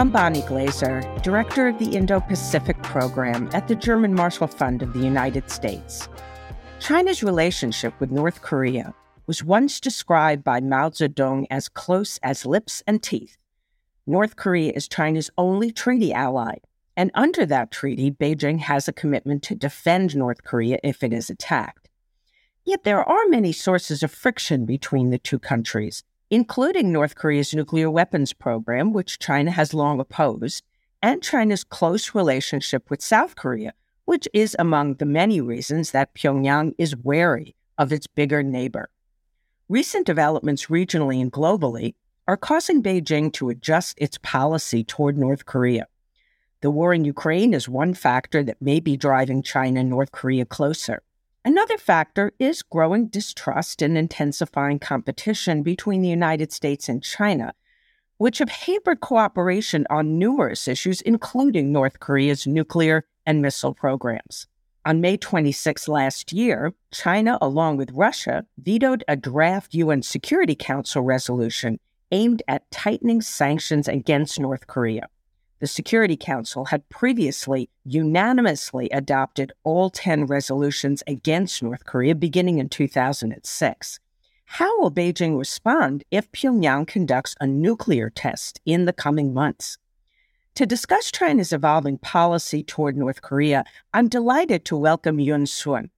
I'm Bonnie Glaser, Director of the Indo Pacific Program at the German Marshall Fund of the United States. China's relationship with North Korea was once described by Mao Zedong as close as lips and teeth. North Korea is China's only treaty ally, and under that treaty, Beijing has a commitment to defend North Korea if it is attacked. Yet there are many sources of friction between the two countries, including North Korea's nuclear weapons program, which China has long opposed, and China's close relationship with South Korea, which is among the many reasons that Pyongyang is wary of its bigger neighbor. Recent developments regionally and globally are causing Beijing to adjust its policy toward North Korea. The war in Ukraine is one factor that may be driving China and North Korea closer. Another factor is growing distrust and intensifying competition between the United States and China, which have hampered cooperation on numerous issues, including North Korea's nuclear and missile programs. On May 26 last year, China, along with Russia, vetoed a draft UN Security Council resolution aimed at tightening sanctions against North Korea the Security Council had previously unanimously adopted all 10 resolutions against North Korea beginning in 2006. How will Beijing respond if Pyongyang conducts a nuclear test in the coming months? To discuss China's evolving policy toward North Korea, I'm delighted to welcome Yun Sun,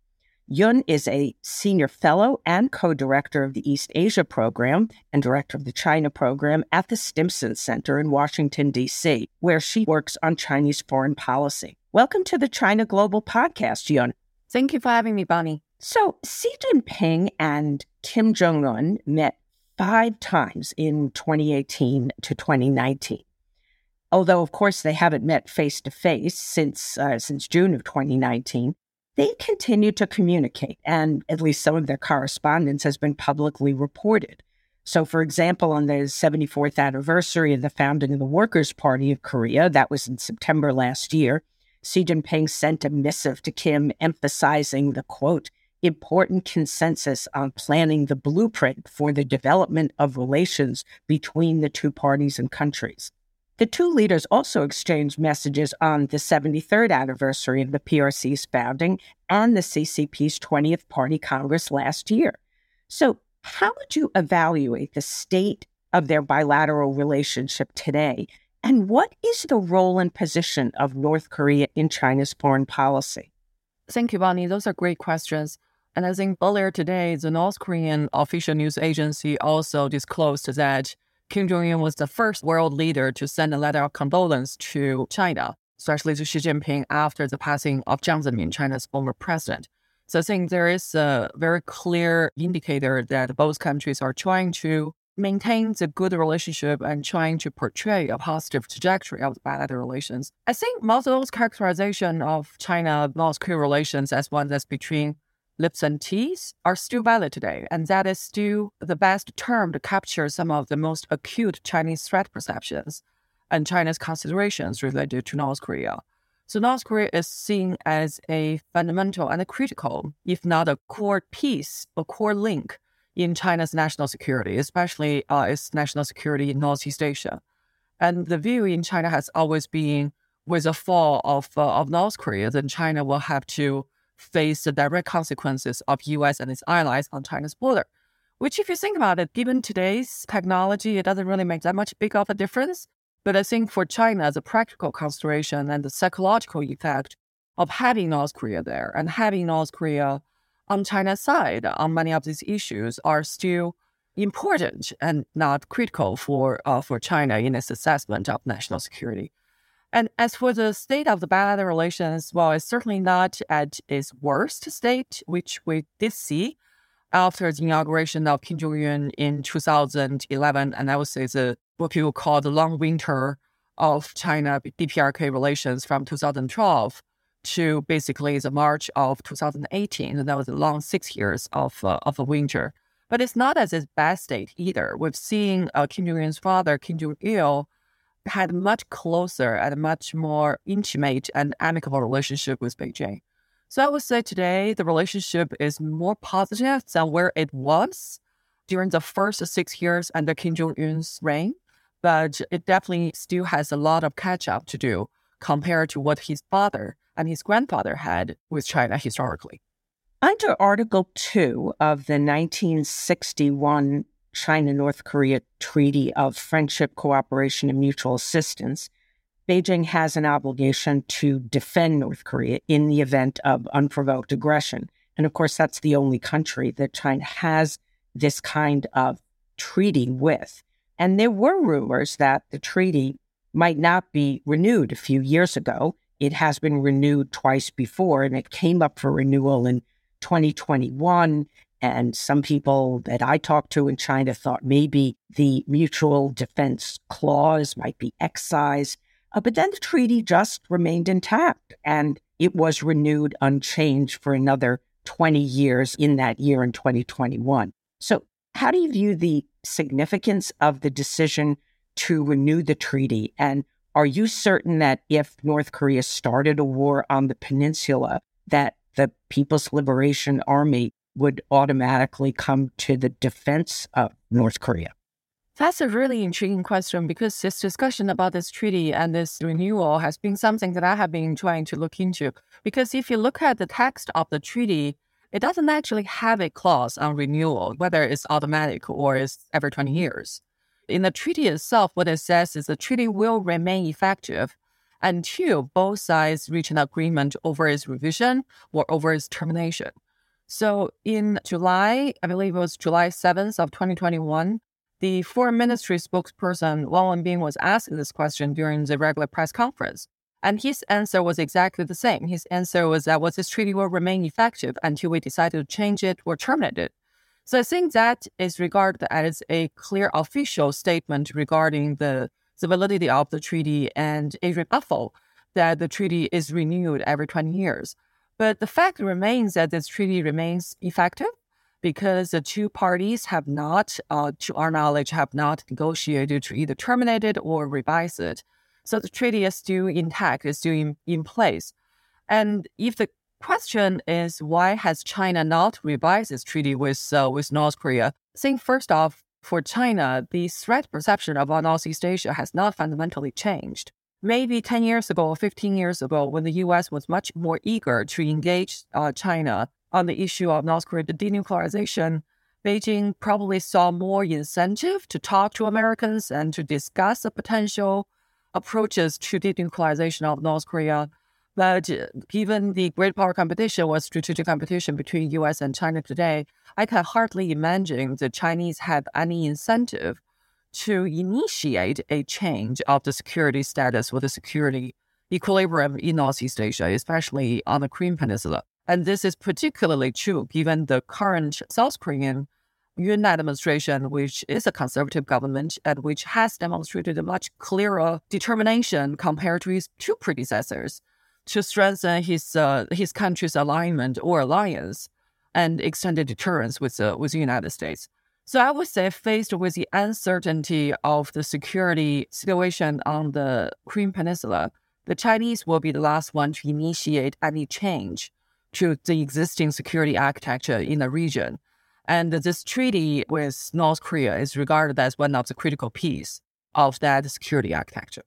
Yun is a senior fellow and co director of the East Asia program and director of the China program at the Stimson Center in Washington, D.C., where she works on Chinese foreign policy. Welcome to the China Global Podcast, Yun. Thank you for having me, Bonnie. So, Xi Jinping and Kim Jong un met five times in 2018 to 2019. Although, of course, they haven't met face to face since uh, since June of 2019 they continue to communicate, and at least some of their correspondence has been publicly reported. So, for example, on the 74th anniversary of the founding of the Workers' Party of Korea, that was in September last year, Xi Jinping sent a missive to Kim emphasizing the quote, important consensus on planning the blueprint for the development of relations between the two parties and countries. The two leaders also exchanged messages on the 73rd anniversary of the PRC's founding and the CCP's 20th Party Congress last year. So, how would you evaluate the state of their bilateral relationship today? And what is the role and position of North Korea in China's foreign policy? Thank you, Bonnie. Those are great questions. And I think earlier today, the North Korean official news agency also disclosed that Kim Jong un was the first world leader to send a letter of condolence to China, especially to Xi Jinping after the passing of Jiang Zemin, China's former president. So I think there is a very clear indicator that both countries are trying to maintain the good relationship and trying to portray a positive trajectory of bilateral relations. I think most of those characterization of China-North Korea relations as one that's between lips and teeth are still valid today, and that is still the best term to capture some of the most acute Chinese threat perceptions and China's considerations related to North Korea. So North Korea is seen as a fundamental and a critical, if not a core piece, a core link in China's national security, especially uh, its national security in Northeast Asia. And the view in China has always been with the fall of, uh, of North Korea, then China will have to face the direct consequences of US and its allies on China's border. Which, if you think about it, given today's technology, it doesn't really make that much big of a difference. But I think for China, the practical consideration and the psychological effect of having North Korea there and having North Korea on China's side on many of these issues are still important and not critical for uh, for China in its assessment of national security. And as for the state of the bilateral relations, well, it's certainly not at its worst state, which we did see after the inauguration of Kim Jong Un in 2011. And I would say the what people call the long winter of China DPRK relations from 2012 to basically the March of 2018. And that was a long six years of, uh, of a winter. But it's not at its best state either. We've seen uh, Kim Jong Un's father, Kim Jong il, had much closer and much more intimate and amicable relationship with Beijing. So I would say today the relationship is more positive than where it was during the first six years under Kim Jong Un's reign. but it definitely still has a lot of catch up to do compared to what his father and his grandfather had with China historically. Under Article 2 of the 1961 China North Korea Treaty of Friendship, Cooperation, and Mutual Assistance, Beijing has an obligation to defend North Korea in the event of unprovoked aggression. And of course, that's the only country that China has this kind of treaty with. And there were rumors that the treaty might not be renewed a few years ago. It has been renewed twice before, and it came up for renewal in 2021. And some people that I talked to in China thought maybe the mutual defense clause might be excised. Uh, but then the treaty just remained intact and it was renewed unchanged for another 20 years in that year in 2021. So, how do you view the significance of the decision to renew the treaty? And are you certain that if North Korea started a war on the peninsula, that the People's Liberation Army would automatically come to the defense of North Korea? That's a really intriguing question because this discussion about this treaty and this renewal has been something that I have been trying to look into. Because if you look at the text of the treaty, it doesn't actually have a clause on renewal, whether it's automatic or it's every 20 years. In the treaty itself, what it says is the treaty will remain effective until both sides reach an agreement over its revision or over its termination. So in July, I believe it was July 7th of 2021, the foreign ministry spokesperson Wang Wenbin was asked this question during the regular press conference. And his answer was exactly the same. His answer was that well, this treaty will remain effective until we decide to change it or terminate it. So I think that is regarded as a clear official statement regarding the, the validity of the treaty and a rebuttal that the treaty is renewed every 20 years. But the fact remains that this treaty remains effective because the two parties have not, uh, to our knowledge, have not negotiated to either terminate it or revise it. So the treaty is still intact, is still in, in place. And if the question is why has China not revised its treaty with uh, with North Korea? Think first off, for China, the threat perception of Northeast Asia has not fundamentally changed maybe 10 years ago or 15 years ago, when the US was much more eager to engage uh, China on the issue of North Korea denuclearization, Beijing probably saw more incentive to talk to Americans and to discuss the potential approaches to denuclearization of North Korea. But uh, given the great power competition or strategic competition between US and China today, I can hardly imagine the Chinese have any incentive to initiate a change of the security status or the security equilibrium in Northeast Asia, especially on the Korean Peninsula. And this is particularly true given the current South Korean Yoon administration, which is a conservative government and which has demonstrated a much clearer determination compared to his two predecessors to strengthen his uh, his country's alignment or alliance and extended deterrence with uh, with the United States. So I would say, faced with the uncertainty of the security situation on the Korean Peninsula, the Chinese will be the last one to initiate any change to the existing security architecture in the region. And this treaty with North Korea is regarded as one of the critical pieces of that security architecture.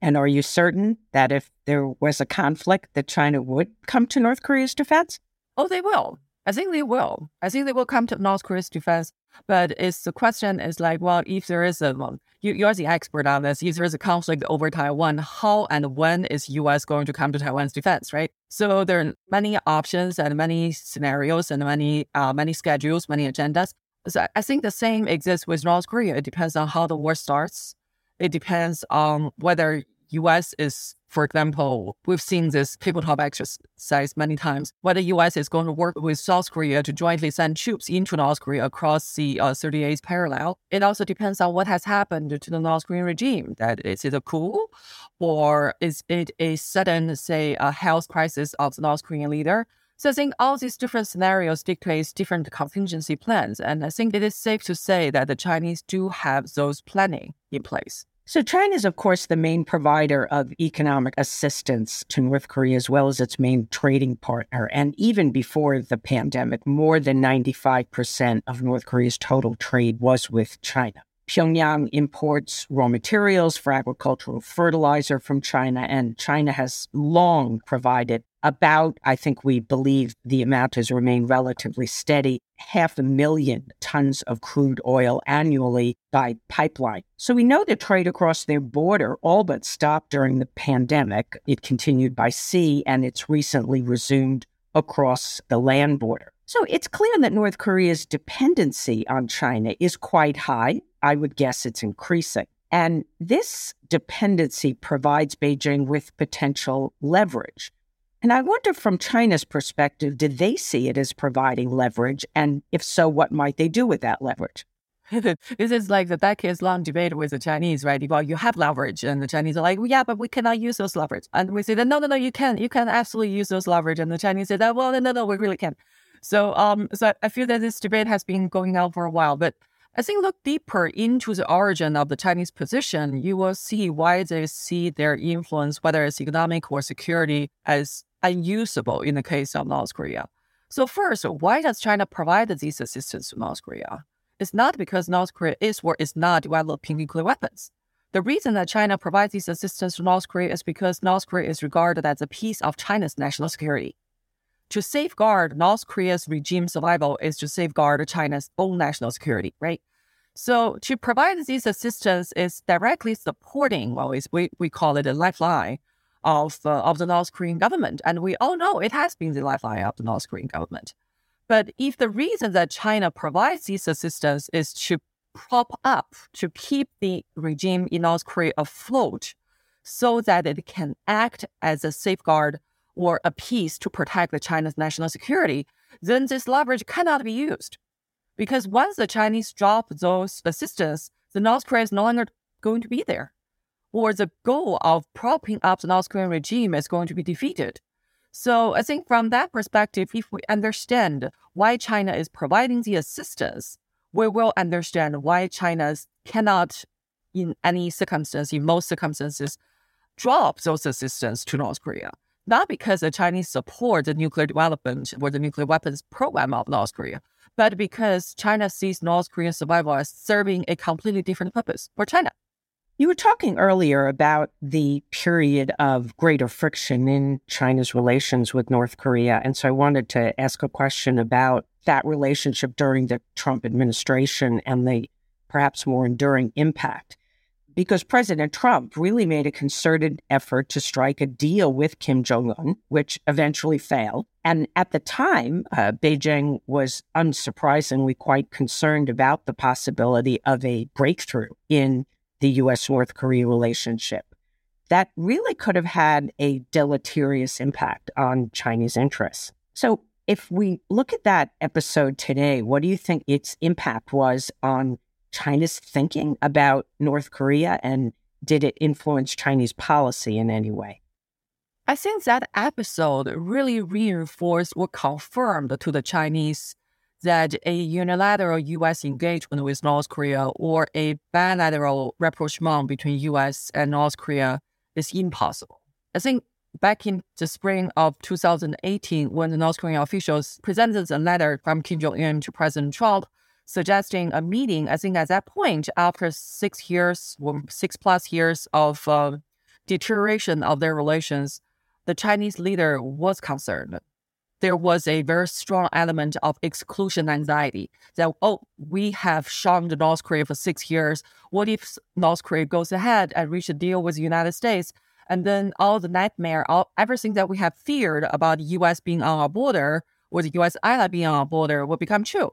And are you certain that if there was a conflict, that China would come to North Korea's defense? Oh, they will. I think they will. I think they will come to North Korea's defense. But it's the question is like, well, if there is a, well, you, you're the expert on this. If there is a conflict over Taiwan, how and when is U.S. going to come to Taiwan's defense, right? So there are many options and many scenarios and many uh, many schedules, many agendas. So I think the same exists with North Korea. It depends on how the war starts. It depends on whether U.S. is for example, we've seen this tabletop exercise many times, where the US is going to work with South Korea to jointly send troops into North Korea across the uh, 38th parallel. It also depends on what has happened to the North Korean regime. That is it a coup or is it a sudden, say, a health crisis of the North Korean leader? So I think all these different scenarios dictate different contingency plans. And I think it is safe to say that the Chinese do have those planning in place. So, China is, of course, the main provider of economic assistance to North Korea, as well as its main trading partner. And even before the pandemic, more than 95% of North Korea's total trade was with China. Pyongyang imports raw materials for agricultural fertilizer from China, and China has long provided about, I think we believe the amount has remained relatively steady, half a million tons of crude oil annually by pipeline. So we know the trade across their border all but stopped during the pandemic. It continued by sea and it's recently resumed across the land border. So it's clear that North Korea's dependency on China is quite high. I would guess it's increasing. And this dependency provides Beijing with potential leverage. And I wonder from China's perspective, did they see it as providing leverage? And if so, what might they do with that leverage? this is like the decades long debate with the Chinese, right? Well, you have leverage, and the Chinese are like, well, yeah, but we cannot use those leverage. And we say that no, no, no, you can, you can absolutely use those leverage. And the Chinese say that, well, no, no, no, we really can. So, um, so I feel that this debate has been going on for a while, but I think look deeper into the origin of the Chinese position, you will see why they see their influence, whether it's economic or security, as unusable in the case of North Korea. So first, why does China provide these assistance to North Korea? It's not because North Korea is or is not developing nuclear weapons. The reason that China provides this assistance to North Korea is because North Korea is regarded as a piece of China's national security. To safeguard North Korea's regime survival is to safeguard China's own national security, right? So to provide this assistance is directly supporting, well, we, we call it a lifeline of, uh, of the North Korean government. And we all know it has been the lifeline of the North Korean government. But if the reason that China provides this assistance is to prop up, to keep the regime in North Korea afloat so that it can act as a safeguard or a piece to protect China's national security, then this leverage cannot be used. Because once the Chinese drop those assistance, the North Korea is no longer going to be there or the goal of propping up the North Korean regime is going to be defeated. So I think from that perspective, if we understand why China is providing the assistance, we will understand why China cannot, in any circumstance, in most circumstances, drop those assistance to North Korea. Not because the Chinese support the nuclear development or the nuclear weapons program of North Korea, but because China sees North Korean survival as serving a completely different purpose for China. You were talking earlier about the period of greater friction in China's relations with North Korea. And so I wanted to ask a question about that relationship during the Trump administration and the perhaps more enduring impact. Because President Trump really made a concerted effort to strike a deal with Kim Jong un, which eventually failed. And at the time, uh, Beijing was unsurprisingly quite concerned about the possibility of a breakthrough in the US North Korea relationship. That really could have had a deleterious impact on Chinese interests. So, if we look at that episode today, what do you think its impact was on China's thinking about North Korea and did it influence Chinese policy in any way? I think that episode really reinforced or confirmed to the Chinese that a unilateral U.S. engagement with North Korea or a bilateral rapprochement between U.S. and North Korea is impossible. I think back in the spring of 2018, when the North Korean officials presented a letter from Kim Jong Un to President Trump suggesting a meeting, I think at that point, after six years, six plus years of uh, deterioration of their relations, the Chinese leader was concerned there was a very strong element of exclusion anxiety that, oh, we have shunned North Korea for six years. What if North Korea goes ahead and reach a deal with the United States? And then all the nightmare, all everything that we have feared about the US being on our border or the US ally being on our border will become true.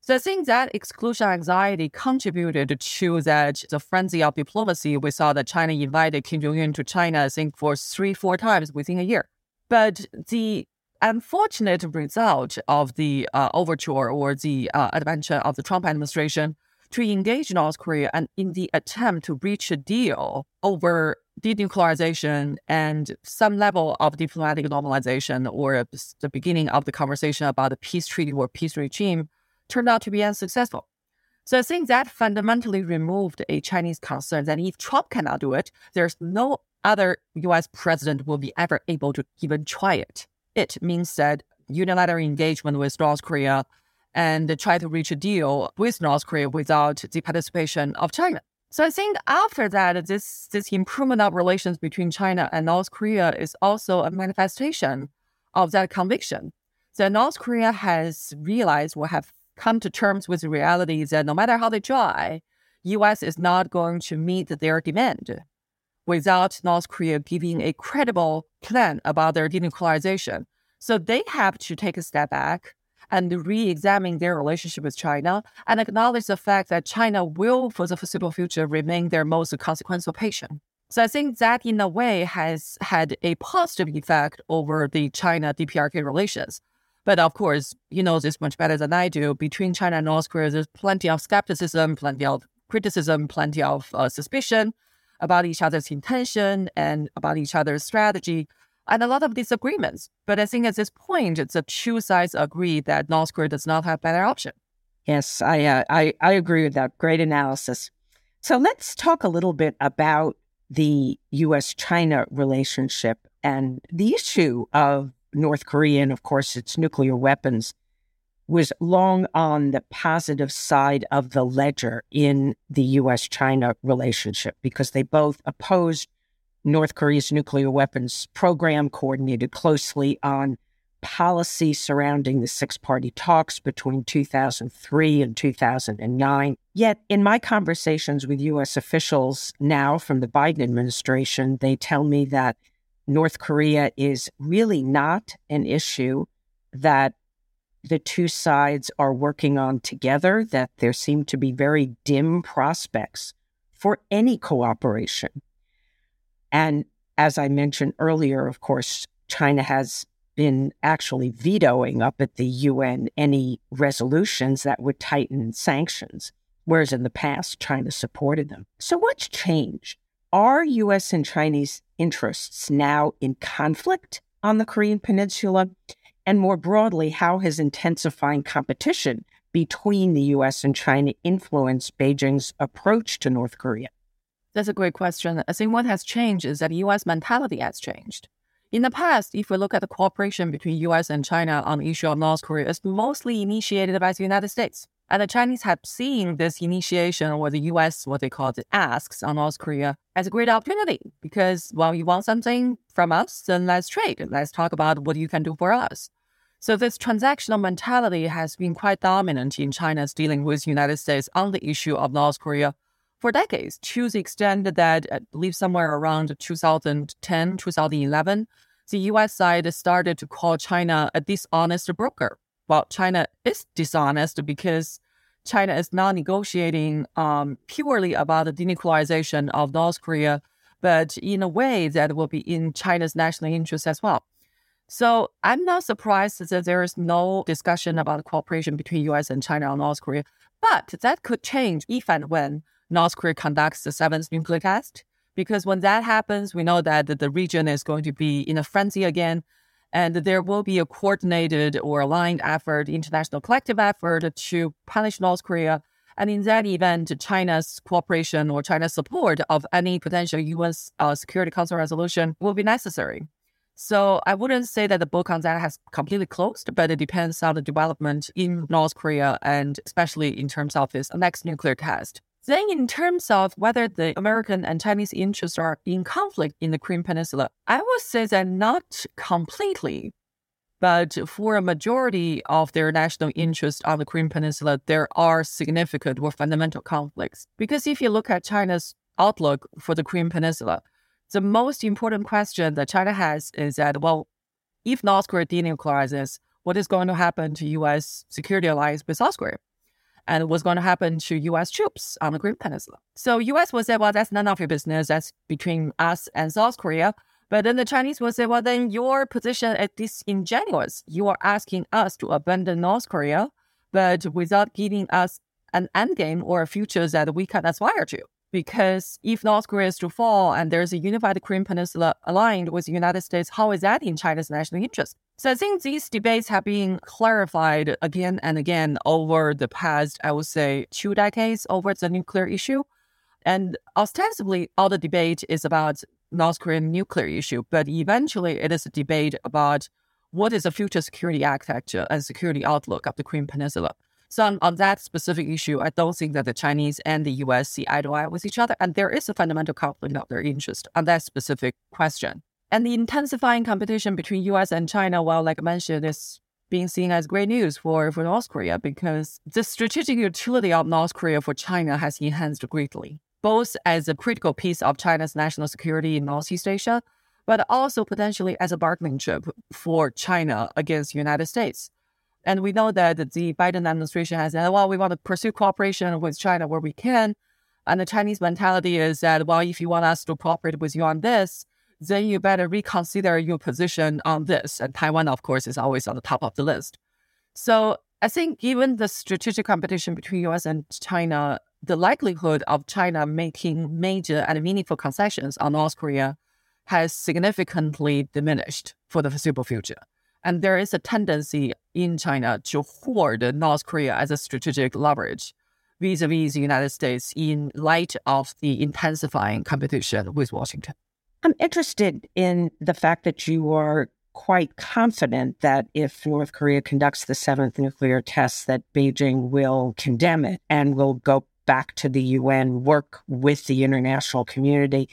So I think that exclusion anxiety contributed to that the frenzy of diplomacy. We saw that China invited Kim Jong Un to China, I think, for three, four times within a year. But the unfortunate result of the uh, overture or the uh, adventure of the Trump administration to engage North Korea and in the attempt to reach a deal over denuclearization and some level of diplomatic normalization or the beginning of the conversation about a peace treaty or peace regime turned out to be unsuccessful. So I think that fundamentally removed a Chinese concern that if Trump cannot do it, there's no other US president will be ever able to even try it. It means that unilateral engagement with North Korea and try to reach a deal with North Korea without the participation of China. So I think after that, this this improvement of relations between China and North Korea is also a manifestation of that conviction. So North Korea has realized or have come to terms with the reality that no matter how they try, US is not going to meet their demand without North Korea giving a credible plan about their denuclearization. So they have to take a step back and re-examine their relationship with China and acknowledge the fact that China will, for the foreseeable future, remain their most consequential patient. So I think that in a way has had a positive effect over the China DPRK relations. But of course, you know this much better than I do. Between China and North Korea, there's plenty of skepticism, plenty of criticism, plenty of uh, suspicion about each other's intention and about each other's strategy, and a lot of disagreements. But I think at this point, the two sides agree that North Korea does not have better option. Yes, I, uh, I I agree with that. Great analysis. So let's talk a little bit about the U.S. China relationship and the issue of North Korea and, of course, its nuclear weapons was long on the positive side of the ledger in the US China relationship because they both opposed North Korea's nuclear weapons program, coordinated closely on policy surrounding the six party talks between 2003 and 2009. Yet, in my conversations with US officials now from the Biden administration, they tell me that North Korea is really not an issue that the two sides are working on together, that there seem to be very dim prospects for any cooperation. And as I mentioned earlier, of course, China has been actually vetoing up at the UN any resolutions that would tighten sanctions, whereas in the past, China supported them. So, what's changed? Are US and Chinese interests now in conflict on the Korean Peninsula? And more broadly, how has intensifying competition between the US and China influenced Beijing's approach to North Korea? That's a great question. I think what has changed is that US mentality has changed. In the past, if we look at the cooperation between US and China on the issue of North Korea, it's mostly initiated by the United States. And the Chinese have seen this initiation or the US, what they call the asks on North Korea as a great opportunity because, well, you want something from us, then let's trade. Let's talk about what you can do for us. So this transactional mentality has been quite dominant in China's dealing with the United States on the issue of North Korea. For decades, to the extent that I believe somewhere around 2010, 2011, the US side started to call China a dishonest broker. Well, China is dishonest because China is not negotiating um, purely about the denuclearization of North Korea, but in a way that will be in China's national interest as well. So I'm not surprised that there is no discussion about cooperation between U.S. and China on North Korea, but that could change if and when North Korea conducts the seventh nuclear test. Because when that happens, we know that the region is going to be in a frenzy again and there will be a coordinated or aligned effort, international collective effort to punish North Korea. And in that event, China's cooperation or China's support of any potential UN uh, Security Council resolution will be necessary. So I wouldn't say that the book on that has completely closed, but it depends on the development in North Korea and especially in terms of its next nuclear test. Then, in terms of whether the American and Chinese interests are in conflict in the Korean Peninsula, I would say that not completely. But for a majority of their national interests on the Korean Peninsula, there are significant or fundamental conflicts. Because if you look at China's outlook for the Korean Peninsula, the most important question that China has is that, well, if North Korea denuclearizes, what is going to happen to U.S. security alliance with South Korea? and what's going to happen to U.S. troops on the Korean Peninsula. So U.S. will say, well, that's none of your business. That's between us and South Korea. But then the Chinese will say, well, then your position is disingenuous. You are asking us to abandon North Korea, but without giving us an endgame or a future that we can aspire to. Because if North Korea is to fall and there's a unified Korean Peninsula aligned with the United States, how is that in China's national interest? So I think these debates have been clarified again and again over the past, I would say, two decades over the nuclear issue. And ostensibly, all the debate is about North Korean nuclear issue, but eventually it is a debate about what is the future security architecture and security outlook of the Korean Peninsula. So on, that specific issue, I don't think that the Chinese and the US see eye to eye with each other. And there is a fundamental conflict of their interest on that specific question. And the intensifying competition between US and China, well, like I mentioned, is being seen as great news for, for North Korea because the strategic utility of North Korea for China has enhanced greatly, both as a critical piece of China's national security in Northeast Asia, but also potentially as a bargaining chip for China against the United States. And we know that the Biden administration has said, well, we want to pursue cooperation with China where we can. And the Chinese mentality is that, well, if you want us to cooperate with you on this, then you better reconsider your position on this. And Taiwan, of course, is always on the top of the list. So I think given the strategic competition between US and China, the likelihood of China making major and meaningful concessions on North Korea has significantly diminished for the foreseeable future. And there is a tendency in China to hoard North Korea as a strategic leverage vis-a-vis the United States in light of the intensifying competition with Washington. I'm interested in the fact that you are quite confident that if North Korea conducts the seventh nuclear test, that Beijing will condemn it and will go back to the UN, work with the international community,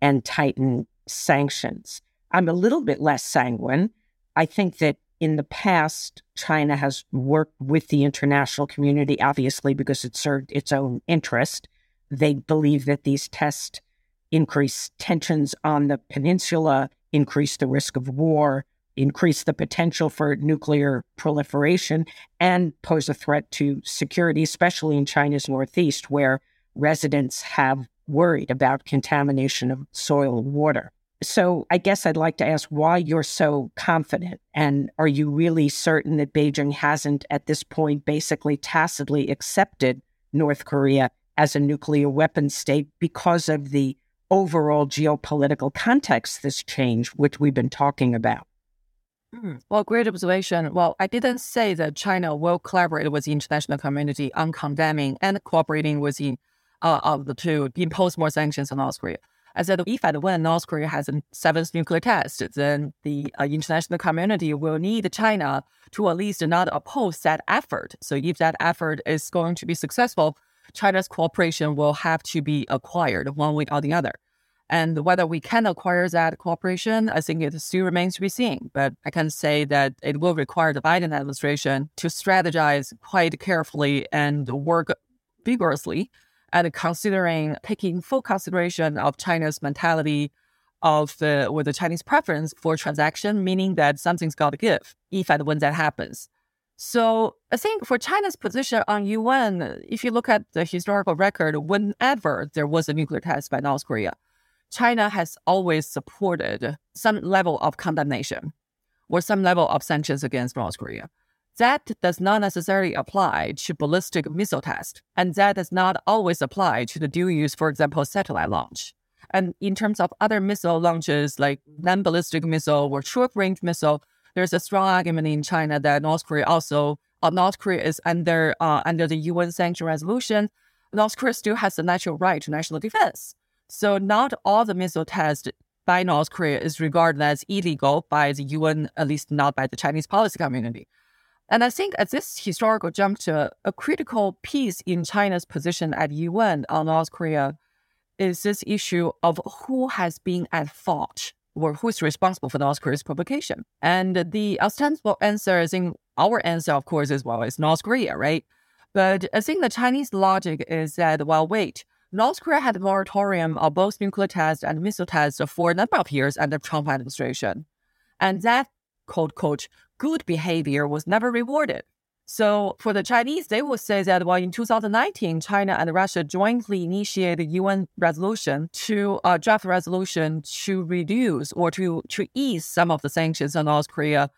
and tighten sanctions. I'm a little bit less sanguine. I think that in the past, China has worked with the international community, obviously, because it served its own interest. They believe that these tests increase tensions on the peninsula, increase the risk of war, increase the potential for nuclear proliferation, and pose a threat to security, especially in China's northeast, where residents have worried about contamination of soil and water. So I guess I'd like to ask why you're so confident. And are you really certain that Beijing hasn't, at this point, basically tacitly accepted North Korea as a nuclear weapon state because of the overall geopolitical context this change, which we've been talking about? Hmm. Well, great observation. Well, I didn't say that China will collaborate with the international community on condemning and cooperating with the uh, of the two impose more sanctions on North Korea. I said, if and when North Korea has a seventh nuclear test, then the uh, international community will need China to at least not oppose that effort. So if that effort is going to be successful, China's cooperation will have to be acquired one way or the other. And whether we can acquire that cooperation, I think it still remains to be seen. But I can say that it will require the Biden administration to strategize quite carefully and work vigorously and considering taking full consideration of China's mentality of the with the Chinese preference for transaction, meaning that something's got to give if and when that happens. So I think for China's position on UN, if you look at the historical record, whenever there was a nuclear test by North Korea, China has always supported some level of condemnation or some level of sanctions against North Korea. That does not necessarily apply to ballistic missile test, and that does not always apply to the dual use, for example, satellite launch. And in terms of other missile launches like non-ballistic missile or short-range missile, there's a strong argument in China that North Korea also, uh, North Korea is under uh, under the UN sanction resolution. North Korea still has the natural right to national defense. So not all the missile tests by North Korea is regarded as illegal by the UN, at least not by the Chinese policy community. And I think at this historical juncture, a critical piece in China's position at UN on North Korea is this issue of who has been at fault or who is responsible for North Korea's provocation. And the ostensible answer is in our answer, of course, as well, is North Korea, right? But I think the Chinese logic is that, well, wait, North Korea had a moratorium of both nuclear tests and missile tests for a number of years under Trump administration. And that, quote, quote, good behavior was never rewarded. So for the Chinese, they would say that well, in 2019, China and Russia jointly initiated a UN resolution to uh, draft a resolution to reduce or to to ease some of the sanctions on North Korea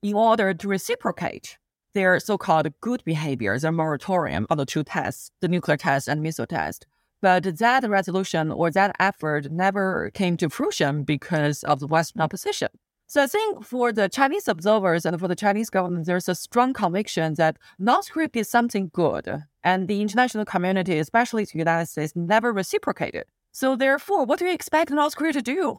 in order to reciprocate their so-called good behaviors, their moratorium on the two tests, the nuclear test and missile test. But that resolution or that effort never came to fruition because of the Western opposition. So I think for the Chinese observers and for the Chinese government, there's a strong conviction that North Korea did something good, and the international community, especially the United States, never reciprocated. So therefore, what do you expect North Korea to do?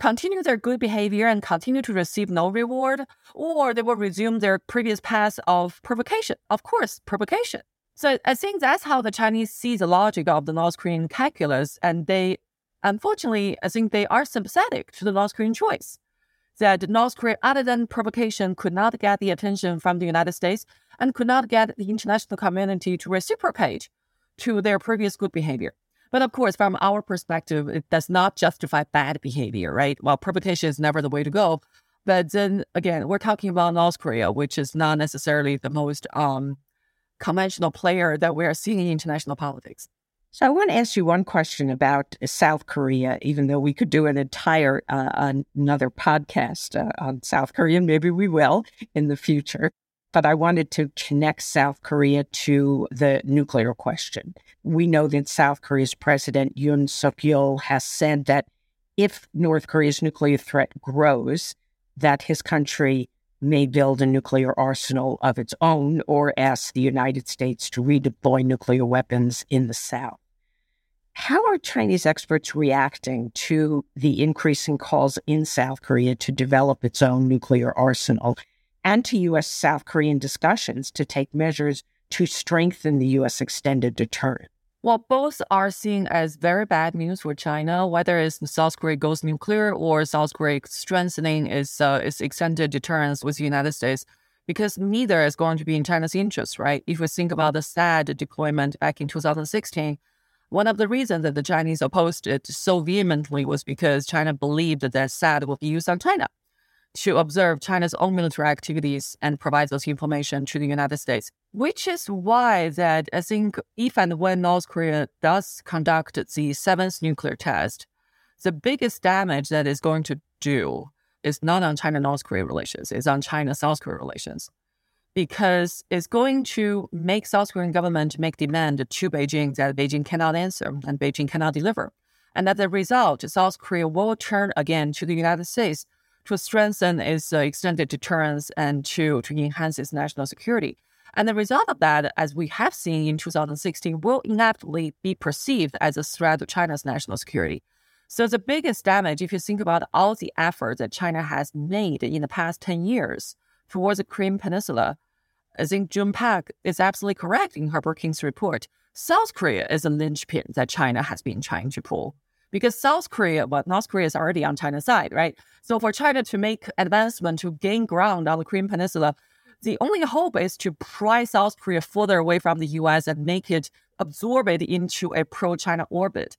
continue their good behavior and continue to receive no reward, or they will resume their previous path of provocation. Of course, provocation. So I think that's how the Chinese see the logic of the North Korean calculus. And they, unfortunately, I think they are sympathetic to the North Korean choice. That North Korea, other than provocation, could not get the attention from the United States and could not get the international community to reciprocate to their previous good behavior. But of course, from our perspective, it does not justify bad behavior, right? Well, provocation is never the way to go. But then again, we're talking about North Korea, which is not necessarily the most um, conventional player that we are seeing in international politics. So I want to ask you one question about South Korea, even though we could do an entire uh, another podcast uh, on South Korea. Maybe we will in the future but I wanted to connect South Korea to the nuclear question. We know that South Korea's President Yoon Suk Yeol has said that if North Korea's nuclear threat grows, that his country may build a nuclear arsenal of its own or ask the United States to redeploy nuclear weapons in the South. How are Chinese experts reacting to the increasing calls in South Korea to develop its own nuclear arsenal? and to U.S. South Korean discussions to take measures to strengthen the U.S. extended deterrent. Well, both are seen as very bad news for China, whether it's South Korea goes nuclear or South Korea strengthening its, uh, its extended deterrence with the United States, because neither is going to be in China's interest, right? If we think about the THAAD deployment back in 2016, one of the reasons that the Chinese opposed it so vehemently was because China believed that THAAD would be used on China to observe China's own military activities and provide those information to the United States. Which is why that I think if and when North Korea does conduct the seventh nuclear test, the biggest damage that is going to do is not on China-North Korea relations, it's on China-South Korea relations. Because it's going to make South Korean government make demand to Beijing that Beijing cannot answer and Beijing cannot deliver. And as a result, South Korea will turn again to the United States to strengthen its uh, extended deterrence and to, to enhance its national security. And the result of that, as we have seen in 2016, will inevitably be perceived as a threat to China's national security. So the biggest damage, if you think about all the efforts that China has made in the past 10 years towards the Korean Peninsula, I think Jung Pak is absolutely correct in her Brookings report. South Korea is a linchpin that China has been trying to pull because South Korea, well, North Korea is already on China's side, right? So for China to make advancement to gain ground on the Korean Peninsula, the only hope is to pry South Korea further away from the US and make it absorb it into a pro-China orbit.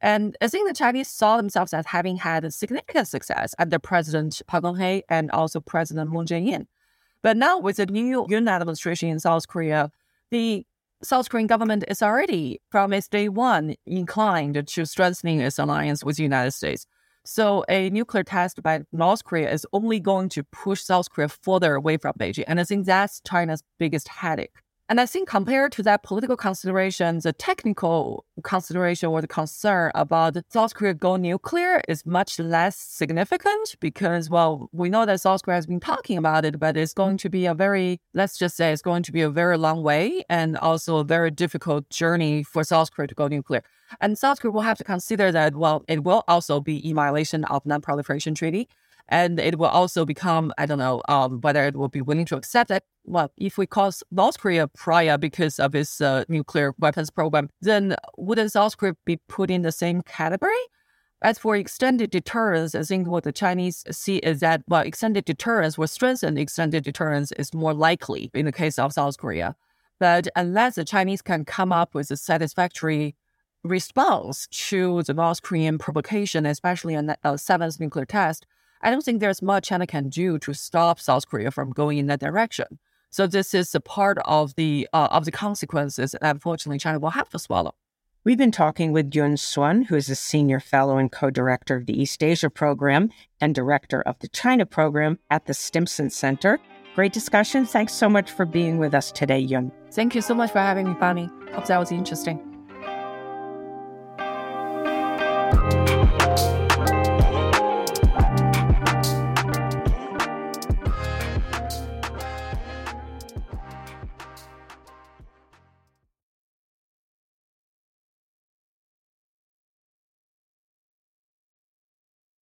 And I think the Chinese saw themselves as having had a significant success under President Park Geun-hye and also President Moon Jae-in. But now with the new Yoon administration in South Korea, the South Korean government is already, from its day one, inclined to strengthening its alliance with the United States. So a nuclear test by North Korea is only going to push South Korea further away from Beijing. And I think that's China's biggest headache. And I think compared to that political consideration, the technical consideration or the concern about South Korea going nuclear is much less significant because, well, we know that South Korea has been talking about it, but it's going to be a very, let's just say, it's going to be a very long way and also a very difficult journey for South Korea to go nuclear. And South Korea will have to consider that, well, it will also be in violation of non-proliferation treaty and it will also become I don't know um, whether it will be willing to accept that. Well, if we call North Korea pariah because of its uh, nuclear weapons program, then wouldn't South Korea be put in the same category? As for extended deterrence, I think what the Chinese see is that well, extended deterrence will strengthen extended deterrence is more likely in the case of South Korea. But unless the Chinese can come up with a satisfactory response to the North Korean provocation, especially on the seventh nuclear test, I don't think there's much China can do to stop South Korea from going in that direction. So this is a part of the uh, of the consequences that unfortunately China will have to swallow. We've been talking with Yun Sun, who is a senior fellow and co-director of the East Asia program and director of the China program at the Stimson Center. Great discussion. Thanks so much for being with us today, Yun. Thank you so much for having me, Bonnie. Hope that was interesting.